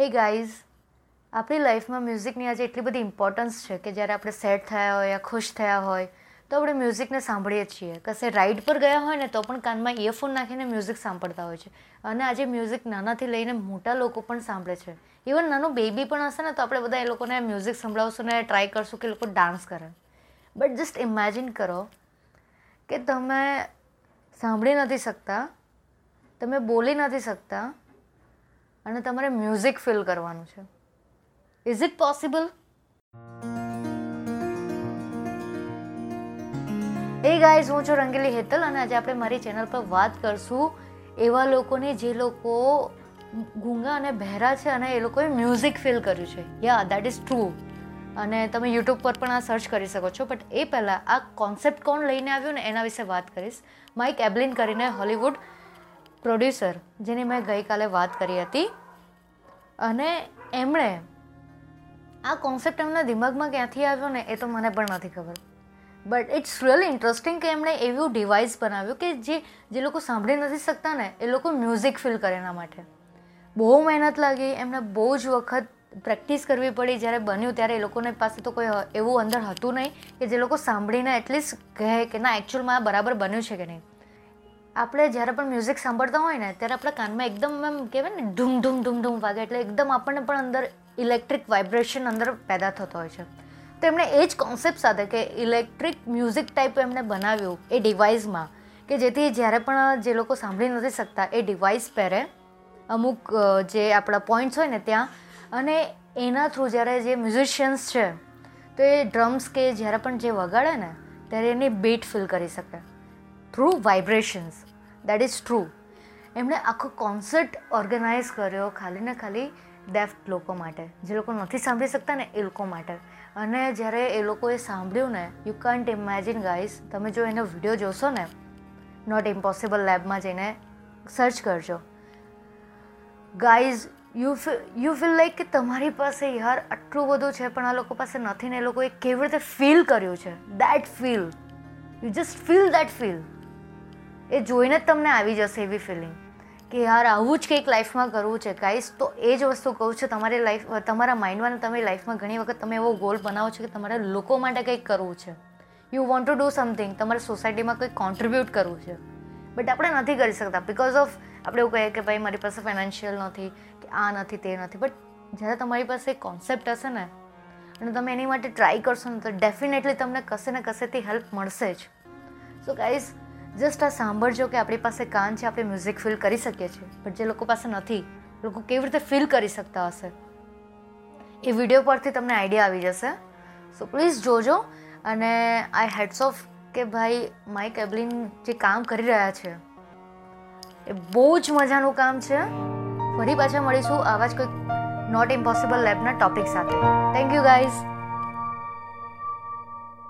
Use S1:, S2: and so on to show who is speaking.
S1: Hey guys આપણી લાઈફમાં મ્યુઝિકની આજે એટલી બધી ઇમ્પોર્ટન્સ છે કે જ્યારે આપણે સેડ થયા હોય યા ખુશ થયા હોય, તો આપણે મ્યુઝિકને સાંભળીએ છીએ. કશે રાઈડ પર ગયા હોય ને તો પણ કાનમાં ઇયરફોન નાખીને મ્યુઝિક સાંભળતા હોય છે. અને આજે મ્યુઝિક નાનાથી લઈને મોટા લોકો પણ સાંભળે છે. ઇવન નાનું બેબી પણ હશે ને તો આપણે બધા એ લોકોને મ્યુઝિક સંભળાવશું ને ટ્રાય કરશું કે લોકો ડાન્સ કરે. બટ જસ્ટ ઇમેજિન કરો કે તમે સાંભળી નથી શકતા, તમે બોલી નથી શકતા અને તમારે મ્યુઝિક ફિલ કરવાનું છે. Is it possible hey guys હું છું રંગીલી હેતલ અને આજે આપણે મારી ચેનલ પર વાત કરશું એવા લોકોની જે લોકો ગૂંગા અને બહેરા છે અને એ લોકોએ મ્યુઝિક ફિલ કર્યું છે. યા દેટ ઇઝ ટ્રુ અને તમે યુટ્યુબ પર પણ આ સર્ચ કરી શકો છો બટ એ પહેલાં આ કોન્સેપ્ટ કોણ લઈને આવ્યું ને એના વિશે વાત કરીશ. માઇક એબલિન કરીને હોલિવૂડ પ્રોડ્યુસર જેની મેં ગઈકાલે વાત કરી હતી. અને એમણે આ કોન્સેપ્ટ એમના દિમાગમાં ક્યાંથી આવ્યો ને એ તો મને પણ નથી ખબર. બટ ઇટ્સ રિયલી ઇન્ટરેસ્ટિંગ કે એમણે એવું ડિવાઇસ બનાવ્યું કે જે જે લોકો સાંભળી નથી શકતા ને, એ લોકો મ્યુઝિક ફીલ કરે એના માટે. બહુ મહેનત લાગી, એમને બહુ જ વખત પ્રેક્ટિસ કરવી પડી. જ્યારે બન્યું ત્યારે એ લોકોને પાસે તો કોઈ એવું અંદર હતું નહીં કે જે લોકો સાંભળીને એટલીસ્ટ કહે કે ના એકચ્યુઅલમાં આ બરાબર બન્યું છે કે નહીં. આપણે જ્યારે પણ મ્યુઝિક સાંભળતા હોય ને, ત્યારે આપણા કાનમાં એકદમ એમ કહેવાય ને ઢૂમ ઢૂમ ઢૂમ ઢૂમ વાગે. એટલે એકદમ આપણને પણ અંદર ઇલેક્ટ્રિક વાઇબ્રેશન અંદર પેદા થતો હોય છે. તો એમણે એ જ કોન્સેપ્ટ સાથે કે ઇલેક્ટ્રિક મ્યુઝિક ટાઈપ એમણે બનાવ્યું એ ડિવાઇસમાં કે જેથી જ્યારે પણ જે લોકો સાંભળી નથી શકતા, એ ડિવાઇસ પહેરે. અમુક જે આપણા પોઈન્ટ્સ હોય ને ત્યાં, અને એના થ્રુ જ્યારે જે મ્યુઝિશિયન્સ છે, તો એ ડ્રમ્સ કે જ્યારે પણ જે વગાડે ને, ત્યારે એની બીટ ફીલ કરી શકે. Through vibrations that is true એમણે આખો કોન્સર્ટ ઓર્ગેનાઇઝ કર્યો ખાલી ને ખાલી ડેફ લોકો માટે. જે લોકો નથી સાંભળી શકતા ને એ લોકો માટે. અને જ્યારે એ લોકોએ સાંભળ્યું ને યુ કાન્ટ ઇમેજિન ગાઈઝ તમે જો એનો વીડિયો જોશો ને નોટ ઇમ્પોસિબલ લેબમાં જઈને સર્ચ કરજો. Guys you you feel like કે તમારી પાસે યાર આટલું બધું છે, પણ આ લોકો પાસે નથી ને એ લોકોએ કેવી રીતે ફીલ કર્યું છે? That feel you just feel that feel એ જોઈને જ તમને આવી જશે એવી ફિલિંગ કે યાર, આવું જ કંઈક લાઈફમાં કરવું છે. ગાઈસ તો એ જ વસ્તુ કહું છું, તમારી લાઈફ તમારા માઇન્ડમાં તમે લાઈફમાં ઘણી વખત તમે એવો ગોલ બનાવો છો કે તમારે લોકો માટે કંઈક કરવું છે. You want to do something તમારે સોસાયટીમાં કંઈક કોન્ટ્રીબ્યુટ કરવું છે. બટ આપણે નથી કરી શકતા બિકોઝ ઓફ આપણે એવું કહીએ કે ભાઈ, મારી પાસે ફાઇનાન્શિયલ નથી, કે આ નથી, તે નથી. બટ જ્યારે તમારી પાસે કોન્સેપ્ટ હશે ને, અને તમે એની માટે ટ્રાય કરશો ને, તો ડેફિનેટલી તમને કશે ને કશેથી હેલ્પ મળશે જ. સો ગાઈઝ જસ્ટ આ સાંભળજો કે આપણી પાસે કાન છે, આપણે મ્યુઝિક ફીલ કરી શકીએ છીએ. બટ જે લોકો પાસે નથી, લોકો કેવી રીતે ફીલ કરી શકતા હશે? એ વીડિયો પરથી તમને આઈડિયા આવી જશે. સો પ્લીઝ જોજો અને આઈ હેડ્સ ઓફ કે ભાઈ માઇક એબલિન જે કામ કરી રહ્યા છે, એ બહુ જ મજાનું કામ છે. ફરી પાછા મળીશું આવા જ કોઈ નોટ ઇમ્પોસિબલ લેબના ટોપિક સાથે. Thank you guys